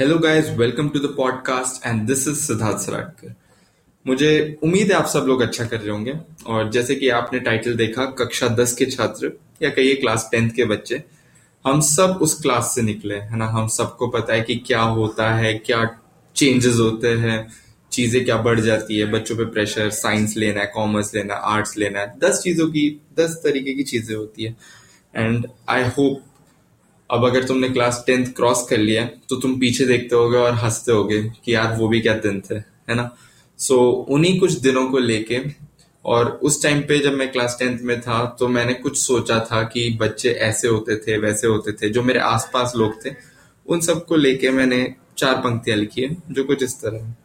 Hello guys welcome to the podcast and this is Siddharth Saratkar मुझे उम्मीद है आप सब लोग अच्छा कर रहे होंगे और जैसे कि आपने टाइटल देखा, कक्षा दस के छात्र या कहिए क्लास टेंथ के बच्चे, हम सब उस क्लास से निकले है ना? हम सबको पता है कि क्या होता है, क्या चेंजेस होते हैं, चीज़ें क्या बढ़ जाती है, बच्चों पे प्रेशर साइंस लेना है कॉमर्स लेना है आर्ट्स लेना है, दस चीज़ों की, दस तरीके की चीज़ें होती है। एंड आई होप अब अगर तुमने क्लास टेंथ क्रॉस कर लिया तो तुम पीछे देखते होगे और हँसते होगे कि यार वो भी क्या दिन थे है ना? सो so, उन्हीं कुछ दिनों को लेके और उस टाइम पे जब मैं क्लास टेंथ में था तो मैंने कुछ सोचा था कि बच्चे ऐसे होते थे वैसे होते थे जो मेरे आसपास लोग थे उन सबको लेके मैंने चार पंक्तियाँ लिखी है जो कुछ इस तरह है।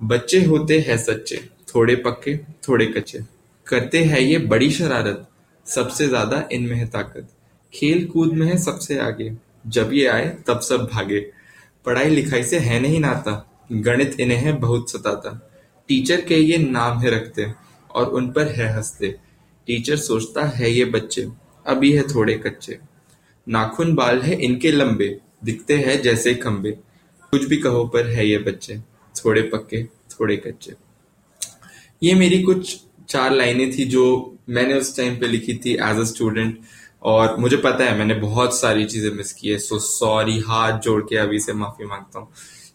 बच्चे होते हैं सच्चे थोड़े पक्के थोड़े कच्चे। करते हैं ये बड़ी शरारत सबसे ज़्यादा इनमें है ताकत। खेल कूद में है सबसे आगे। जब ये आए, तब सब भागे। पढ़ाई लिखाई से है नहीं नाता। गणित इन्हें है बहुत सताता। टीचर के ये नाम है रखते, और उन पर है हँसते। टीचर सोचता है ये बच्चे अभी है थोड़े कच्चे। नाखून बाल है इनके लंबे, दिखते हैं जैसे खंबे। कुछ भी कहो पर है ये बच्चे, थोड़े पक्के, थोड़े कच्चे। ये मेरी कुछ चार लाइनें थी जो मैंने उस टाइम पे लिखी थी एज अ स्टूडेंट और मुझे पता है मैंने बहुत सारी चीज़ें मिस की है सो सॉरी हाथ जोड़ के अभी से माफ़ी माँगता हूँ।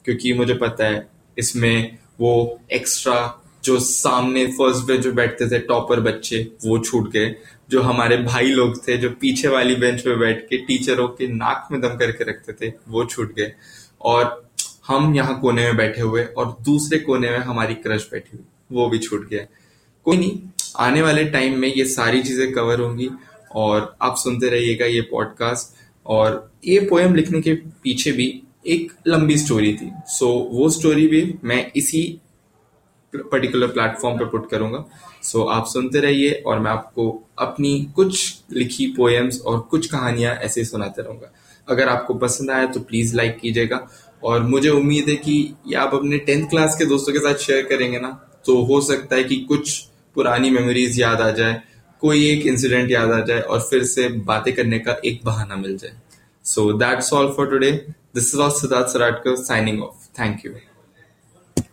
क्योंकि मुझे पता है इसमें वो एक्स्ट्रा जो सामने फ़र्स्ट बेंच में बैठते थे टॉपर बच्चे, वो छूट गए। जो हमारे भाई लोग थे, जो पीछे वाली बेंच पे बैठ के टीचरों के नाक में दम करके रखते थे, वो छूट गए। और हम यहाँ कोने में बैठे हुए और दूसरे कोने में हमारी क्रश बैठी हुई, वो भी छूट गया। कोई नहीं, आने वाले टाइम में ये सारी चीज़ें कवर होंगी और आप सुनते रहिएगा ये पॉडकास्ट और ये पोएम लिखने के पीछे भी एक लंबी स्टोरी थी। सो so, वो स्टोरी भी मैं इसी पर्टिकुलर प्लेटफॉर्म पर पुट करूँगा। सो so, आप सुनते रहिए और मैं आपको अपनी कुछ लिखी पोएम्स और कुछ कहानियाँ ऐसे सुनाते रहूँगा। अगर आपको पसंद आया तो प्लीज़ लाइक कीजिएगा। और मुझे उम्मीद है कि ये आप अपने टेंथ क्लास के दोस्तों के साथ शेयर करेंगे ना। तो हो सकता है कि कुछ पुरानी मेमोरीज याद आ जाए। कोई एक इंसिडेंट याद आ जाए और फिर से बातें करने का एक बहाना मिल जाए। So that's all for today this is all Siddharth Saratkar signing off thank you